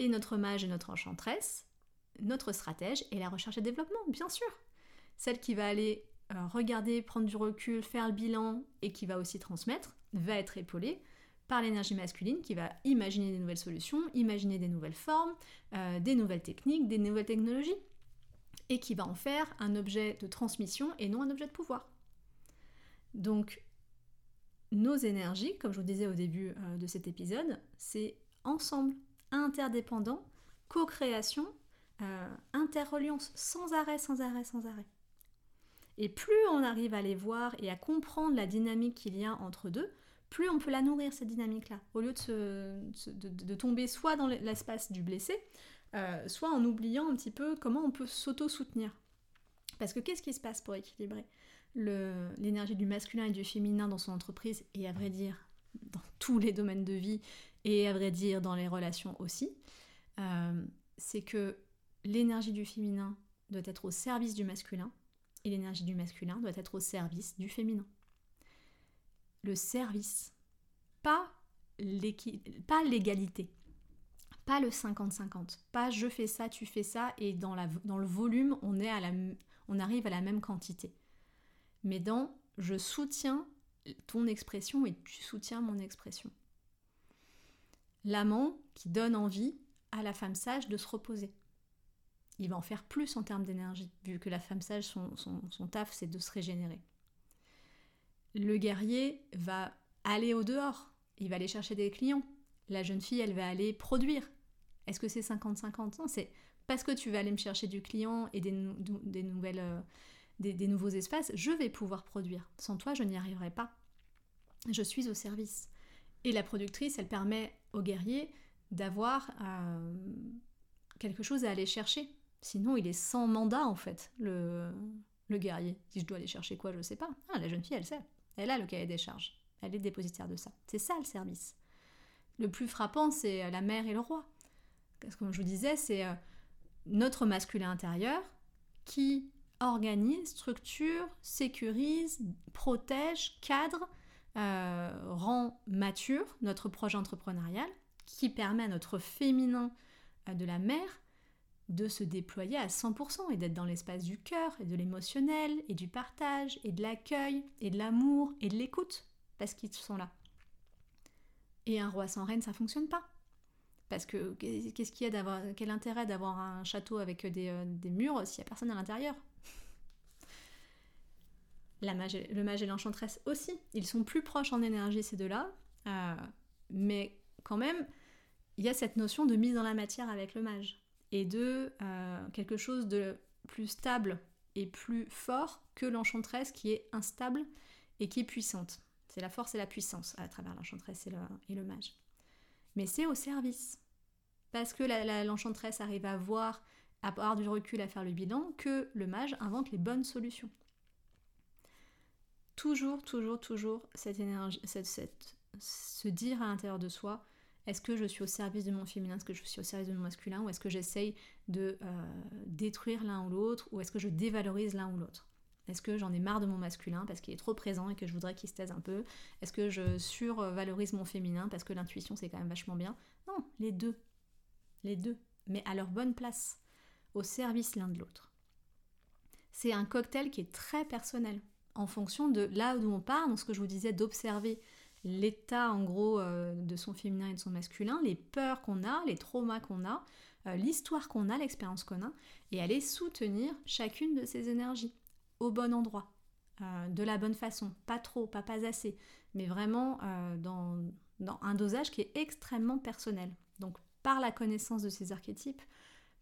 Et notre mage et notre enchanteresse, notre stratège est la recherche et développement, bien sûr. Celle qui va aller euh, regarder, prendre du recul, faire le bilan et qui va aussi transmettre, va être épaulée par l'énergie masculine qui va imaginer des nouvelles solutions, imaginer des nouvelles formes, euh, des nouvelles techniques, des nouvelles technologies, et qui va en faire un objet de transmission et non un objet de pouvoir. Donc, nos énergies, comme je vous disais au début euh, de cet épisode, c'est ensemble, interdépendant, co-création, euh, interreliance, sans arrêt, sans arrêt, sans arrêt. Et plus on arrive à les voir et à comprendre la dynamique qu'il y a entre deux, plus on peut la nourrir, cette dynamique-là, au lieu de, tomber soit dans l'espace du blessé, euh, soit en oubliant un petit peu comment on peut s'auto-soutenir. Parce que qu'est-ce qui se passe pour équilibrer l'énergie du masculin et du féminin dans son entreprise, et à vrai dire dans tous les domaines de vie, et à vrai dire dans les relations aussi, euh, c'est que l'énergie du féminin doit être au service du masculin, et l'énergie du masculin doit être au service du féminin le service, pas l'égalité, pas le 50-50, pas je fais ça, tu fais ça, et dans, le volume, on, est à la, on arrive à la même quantité. Mais dans je soutiens ton expression et tu soutiens mon expression. L'amant qui donne envie à la femme sage de se reposer. Il va en faire plus en termes d'énergie, vu que la femme sage, son taf, c'est de se régénérer le guerrier va aller au dehors, il va aller chercher des clients. La jeune fille, elle va aller produire. Est-ce que c'est 50-50 Non, c'est parce que tu vas aller me chercher du client et des, nouvelles, euh, des, nouveaux espaces, je vais pouvoir produire. Sans toi, je n'y arriverai pas. Je suis au service. Et la productrice, elle permet au guerrier d'avoir euh, quelque chose à aller chercher. Sinon, il est sans mandat, en fait, le, guerrier. Si je dois aller chercher quoi, je ne sais pas. Ah, la jeune fille, elle sait. Elle a le cahier des charges. Elle est dépositaire de ça. C'est ça le service. Le plus frappant, c'est euh, la mère et le roi. Que comme je vous disais, c'est euh, notre masculin intérieur qui organise, structure, sécurise, protège, cadre, euh, rend mature notre projet entrepreneurial, qui permet à notre féminin de la mère de se déployer à 100% et d'être dans l'espace du cœur et de l'émotionnel et du partage et de l'accueil et de l'amour et de l'écoute parce qu'ils sont là. Et un roi sans reine, ça fonctionne pas. Parce que qu'est-ce qu'il y a d'avoir quel intérêt d'avoir un château avec des, euh, murs s'il n'y a personne à l'intérieur? Le mage et l'enchantresse aussi, ils sont plus proches en énergie ces deux-là, euh, mais quand même, il y a cette notion de mise dans la matière avec le mage et de euh, quelque chose de plus stable et plus fort que l'enchantresse qui est instable et qui est puissante. C'est la force et la puissance à travers l'enchantresse et le, mage. Mais c'est au service. Parce que l'enchantresse arrive à voir, à avoir du recul, à faire le bilan, que le mage invente les bonnes solutions. Toujours, toujours, toujours cette énergie, cette, se dire à l'intérieur de soi, est-ce que je suis au service de mon féminin Est-ce que je suis au service de mon masculin Ou est-ce que j'essaye de euh, détruire l'un ou l'autre Ou est-ce que je dévalorise l'un ou l'autre? Est-ce que j'en ai marre de mon masculin parce qu'il est trop présent et que je voudrais qu'il se taise un peu? Est-ce que je survalorise mon féminin parce que l'intuition c'est quand même vachement bien? Non, les deux. Les deux. Mais à leur bonne place. Au service l'un de l'autre. C'est un cocktail qui est très personnel en fonction de là où on part, donc ce que je vous disais d'observer l'état en gros euh, de son féminin et de son masculin, les peurs qu'on a, les traumas qu'on a, euh, l'histoire qu'on a, l'expérience qu'on a, et aller soutenir chacune de ces énergies au bon endroit, euh, de la bonne façon, pas trop, pas assez, mais vraiment dans, un dosage qui est extrêmement personnel. Donc par la connaissance de ces archétypes,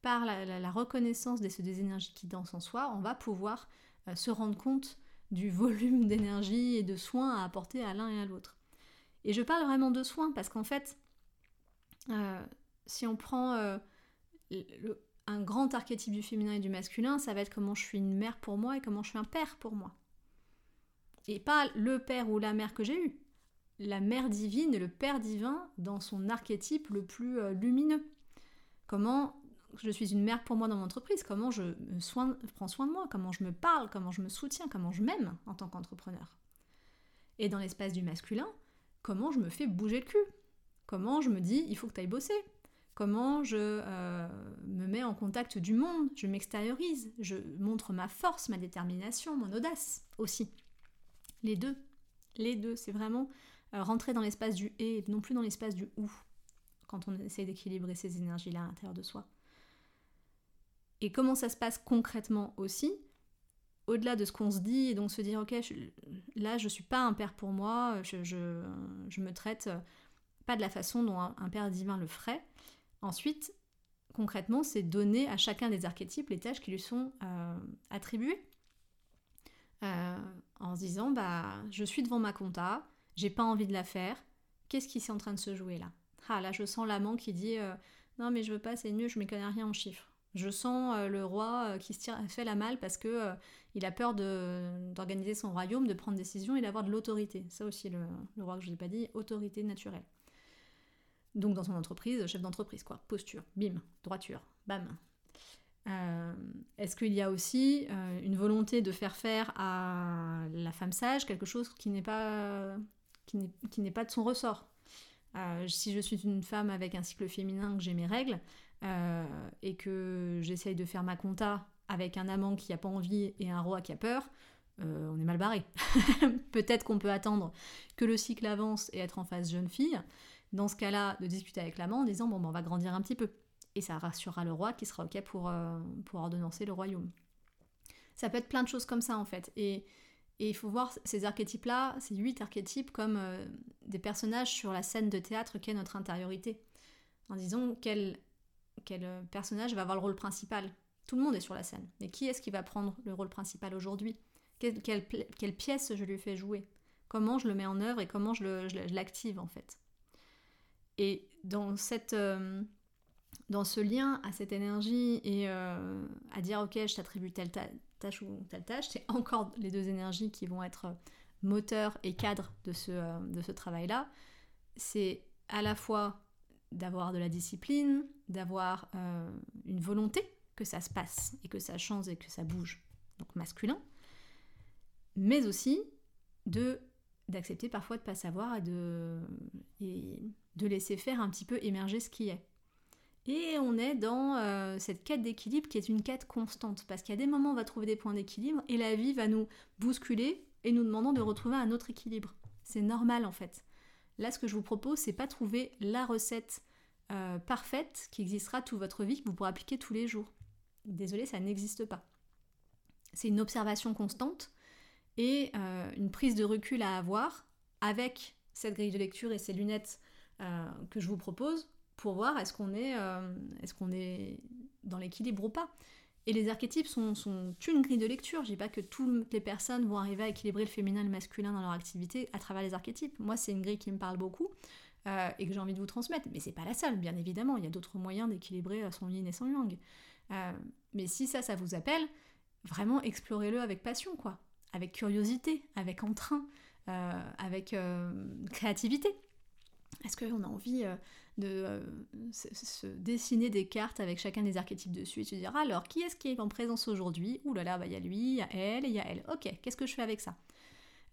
par la, reconnaissance des, des, énergies qui dansent en soi, on va pouvoir se rendre compte du volume d'énergie et de soins à apporter à l'un et à l'autre. Et je parle vraiment de soins parce qu'en fait, euh, si on prend euh, un grand archétype du féminin et du masculin, ça va être comment je suis une mère pour moi et comment je suis un père pour moi. Et pas le père ou la mère que j'ai eu. La mère divine et le père divin dans son archétype le plus euh, lumineux. Comment je suis une mère pour moi dans mon entreprise, comment je prends soin de moi, comment je me parle, comment je me soutiens, comment je m'aime en tant qu'entrepreneur. Et dans l'espace du masculin, comment je me fais bouger le cul? Comment je me dis, il faut que tu ailles bosser? Comment je euh, me mets en contact du monde, je m'extériorise, je montre ma force, ma détermination, mon audace aussi. Les deux, les deux, c'est vraiment euh, rentrer dans l'espace du et, non plus dans l'espace du ou, quand on essaie d'équilibrer ces énergies-là à l'intérieur de soi. Et comment ça se passe concrètement aussi? Au-delà de ce qu'on se dit et donc se dire ok là je suis pas un père pour moi je, je, me traite pas de la façon dont un, père divin le ferait. Ensuite concrètement c'est donner à chacun des archétypes les tâches qui lui sont euh, attribuées. Euh, en se disant bah je suis devant ma compta j'ai pas envie de la faire qu'est-ce qui est en train de se jouer là? Ah là je sens l'amant qui dit euh, non mais je veux pas c'est mieux je m'y connais rien en chiffres je sens euh, le roi euh, qui se fait la malle parce que euh, il a peur d'organiser son royaume, de prendre des décisions et d'avoir de l'autorité. Ça aussi, le, roi que je n'ai pas dit, autorité naturelle. Donc dans son entreprise, chef d'entreprise, quoi. Posture, bim, droiture, bam. Est-ce qu'il y a aussi une volonté de faire faire à la femme sage quelque chose qui n'est pas, qui n'est pas de son ressort? Si je suis une femme avec un cycle féminin, que j'ai mes règles, euh, et que j'essaye de faire ma compta avec un amant qui n'a pas envie et un roi qui a peur, euh, on est mal barré. Peut-être qu'on peut attendre que le cycle avance et être en phase jeune fille. Dans ce cas-là, de discuter avec l'amant en disant bon, ben, on va grandir un petit peu. Et ça rassurera le roi qui sera OK pour, euh, pour ordonnancer le royaume. Ça peut être plein de choses comme ça en fait. Et il faut voir ces archétypes-là, ces huit archétypes, comme des personnages sur la scène de théâtre qu'est notre intériorité. En disant quel quel euh, personnage va avoir le rôle principal Tout le monde est sur la scène. Mais qui est-ce qui va prendre le rôle principal aujourd'hui? Quelle, pièce je lui fais jouer? Comment je le mets en œuvre et comment je l'active en fait? Et dans, cette, euh, dans ce lien à cette énergie et euh, à dire ok je t'attribue telle tâche ou telle tâche, c'est encore les deux énergies qui vont être moteur et cadre de ce, de ce travail-là. C'est à la fois d'avoir de la discipline, d'avoir euh, une volonté que ça se passe et que ça change et que ça bouge, donc masculin, mais aussi de d'accepter parfois de pas savoir et de, laisser faire un petit peu émerger ce qui est. Et on est dans euh, cette quête d'équilibre qui est une quête constante, parce qu'il y a des moments on va trouver des points d'équilibre et la vie va nous bousculer et nous demandant de retrouver un autre équilibre. C'est normal en fait. Là, ce que je vous propose, c'est pas trouver la recette euh, parfaite qui existera toute votre vie, que vous pourrez appliquer tous les jours. Désolé, ça n'existe pas. C'est une observation constante et euh, une prise de recul à avoir avec cette grille de lecture et ces lunettes euh, que je vous propose pour voir est-ce qu'on est, est, qu'on est dans l'équilibre ou pas. Et les archétypes sont, une grille de lecture. Je dis pas que toutes les personnes vont arriver à équilibrer le féminin et le masculin dans leur activité à travers les archétypes. Moi, c'est une grille qui me parle beaucoup euh, et que j'ai envie de vous transmettre. Mais c'est pas la seule, bien évidemment. Il y a d'autres moyens d'équilibrer euh, son yin et son yang. Euh, mais si ça, ça vous appelle, vraiment explorez-le avec passion, quoi. Avec curiosité, avec entrain, avec créativité. Est-ce qu'on a envie de se, dessiner des cartes avec chacun des archétypes dessus et se dire alors qui est-ce qui est en présence aujourd'hui? Ouh là là, bah, il y a lui, il y a elle et il y a elle. Ok, qu'est-ce que je fais avec ça?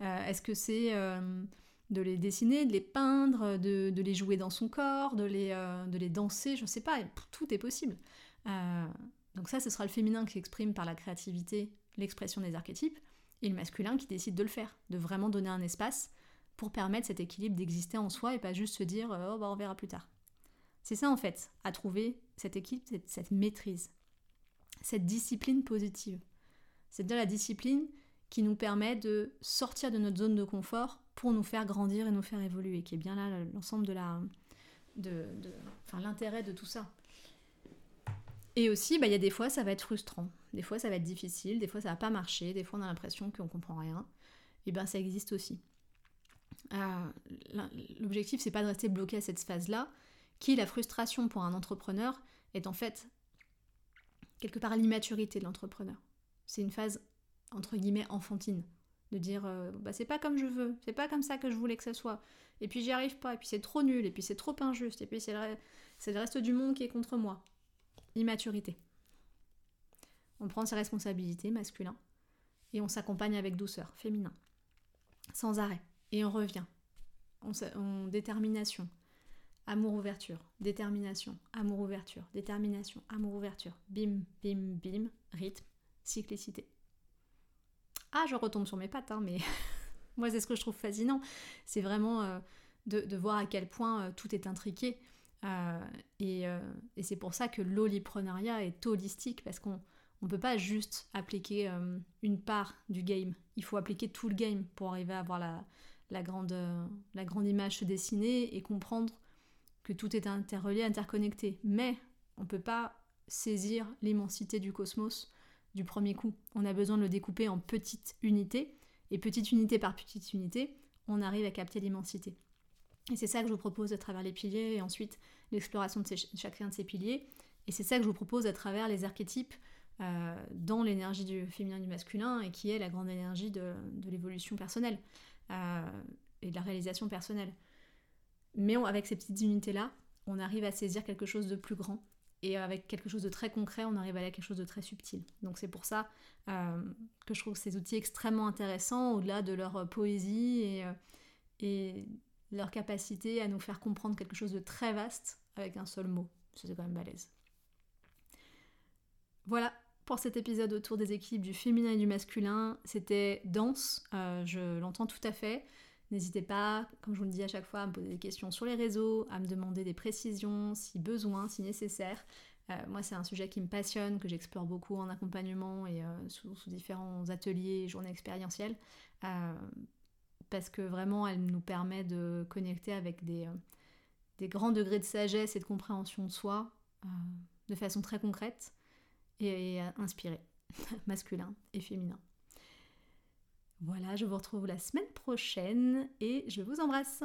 Est-ce que c'est de les dessiner, de les peindre, de, les jouer dans son corps, de les, euh, de les danser, je ne sais pas, tout est possible. Euh, donc ça, ce sera le féminin qui s'exprime par la créativité, l'expression des archétypes, et le masculin qui décide de le faire, de vraiment donner un espace pour permettre cet équilibre d'exister en soi et pas juste se dire euh, oh bah on verra plus tard. C'est ça en fait, à trouver cette cette, cette maîtrise, cette discipline positive. C'est-à-dire la discipline qui nous permet de sortir de notre zone de confort pour nous faire grandir et nous faire évoluer, qui est bien là l'ensemble de la, de, enfin, l'intérêt de tout ça. Et aussi, bah, il y a des fois, ça va être frustrant. Des fois, ça va être difficile. Des fois, ça va pas marcher. Des fois, on a l'impression qu'on comprend rien. Et ben, ça existe aussi. Euh, l'objectif, c'est pas de rester bloqué à cette phase-là, qui, la frustration pour un entrepreneur, est en fait quelque part l'immaturité de l'entrepreneur. C'est une phase, entre guillemets, enfantine de dire euh, bah c'est pas comme je veux, c'est pas comme ça que je voulais que ça soit, et puis j'y arrive pas, et puis c'est trop nul, et puis c'est trop injuste, et puis c'est le, reste du monde qui est contre moi. Immaturité. On prend ses responsabilités, masculin, et on s'accompagne avec douceur, féminin, sans arrêt, et on revient, en, détermination, Amour-ouverture, détermination, amour-ouverture, détermination, amour-ouverture, bim, bim, bim, rythme, cyclicité. Ah, je retombe sur mes pattes, hein, mais moi c'est ce que je trouve fascinant. C'est vraiment euh, de, voir à quel point euh, tout est intriqué. Euh, et, c'est pour ça que l'oliprenariat est holistique, parce qu'on ne peut pas juste appliquer une part du game. Il faut appliquer tout le game pour arriver à avoir la, grande, la grande image se dessiner et comprendre que tout est interrelié, interconnecté. Mais on ne peut pas saisir l'immensité du cosmos du premier coup. On a besoin de le découper en petites unités, et petite unité par petite unité, on arrive à capter l'immensité. Et c'est ça que je vous propose à travers les piliers, et ensuite l'exploration de chacun de ces piliers. Et c'est ça que je vous propose à travers les archétypes euh, dans l'énergie du féminin et du masculin, et qui est la grande énergie de, l'évolution personnelle euh, et de la réalisation personnelle. Mais avec ces petites unités-là, on arrive à saisir quelque chose de plus grand. Et avec quelque chose de très concret, on arrive à aller à quelque chose de très subtil. Donc c'est pour ça euh, que je trouve ces outils extrêmement intéressants, au-delà de leur euh, poésie et, euh, et, leur capacité à nous faire comprendre quelque chose de très vaste avec un seul mot. C'est quand même balèze. Voilà pour cet épisode autour des équipes du féminin et du masculin. C'était dense, je l'entends tout à fait. N'hésitez pas, comme je vous le dis à chaque fois, à me poser des questions sur les réseaux, à me demander des précisions si besoin, si nécessaire. Euh, moi, c'est un sujet qui me passionne, que j'explore beaucoup en accompagnement et euh, sous, différents ateliers et journées expérientielles, euh, parce que vraiment, elle nous permet de connecter avec des, grands degrés de sagesse et de compréhension de soi de façon très concrète et, et inspirée, masculin et féminin. Voilà, je vous retrouve la semaine prochaine et je vous embrasse.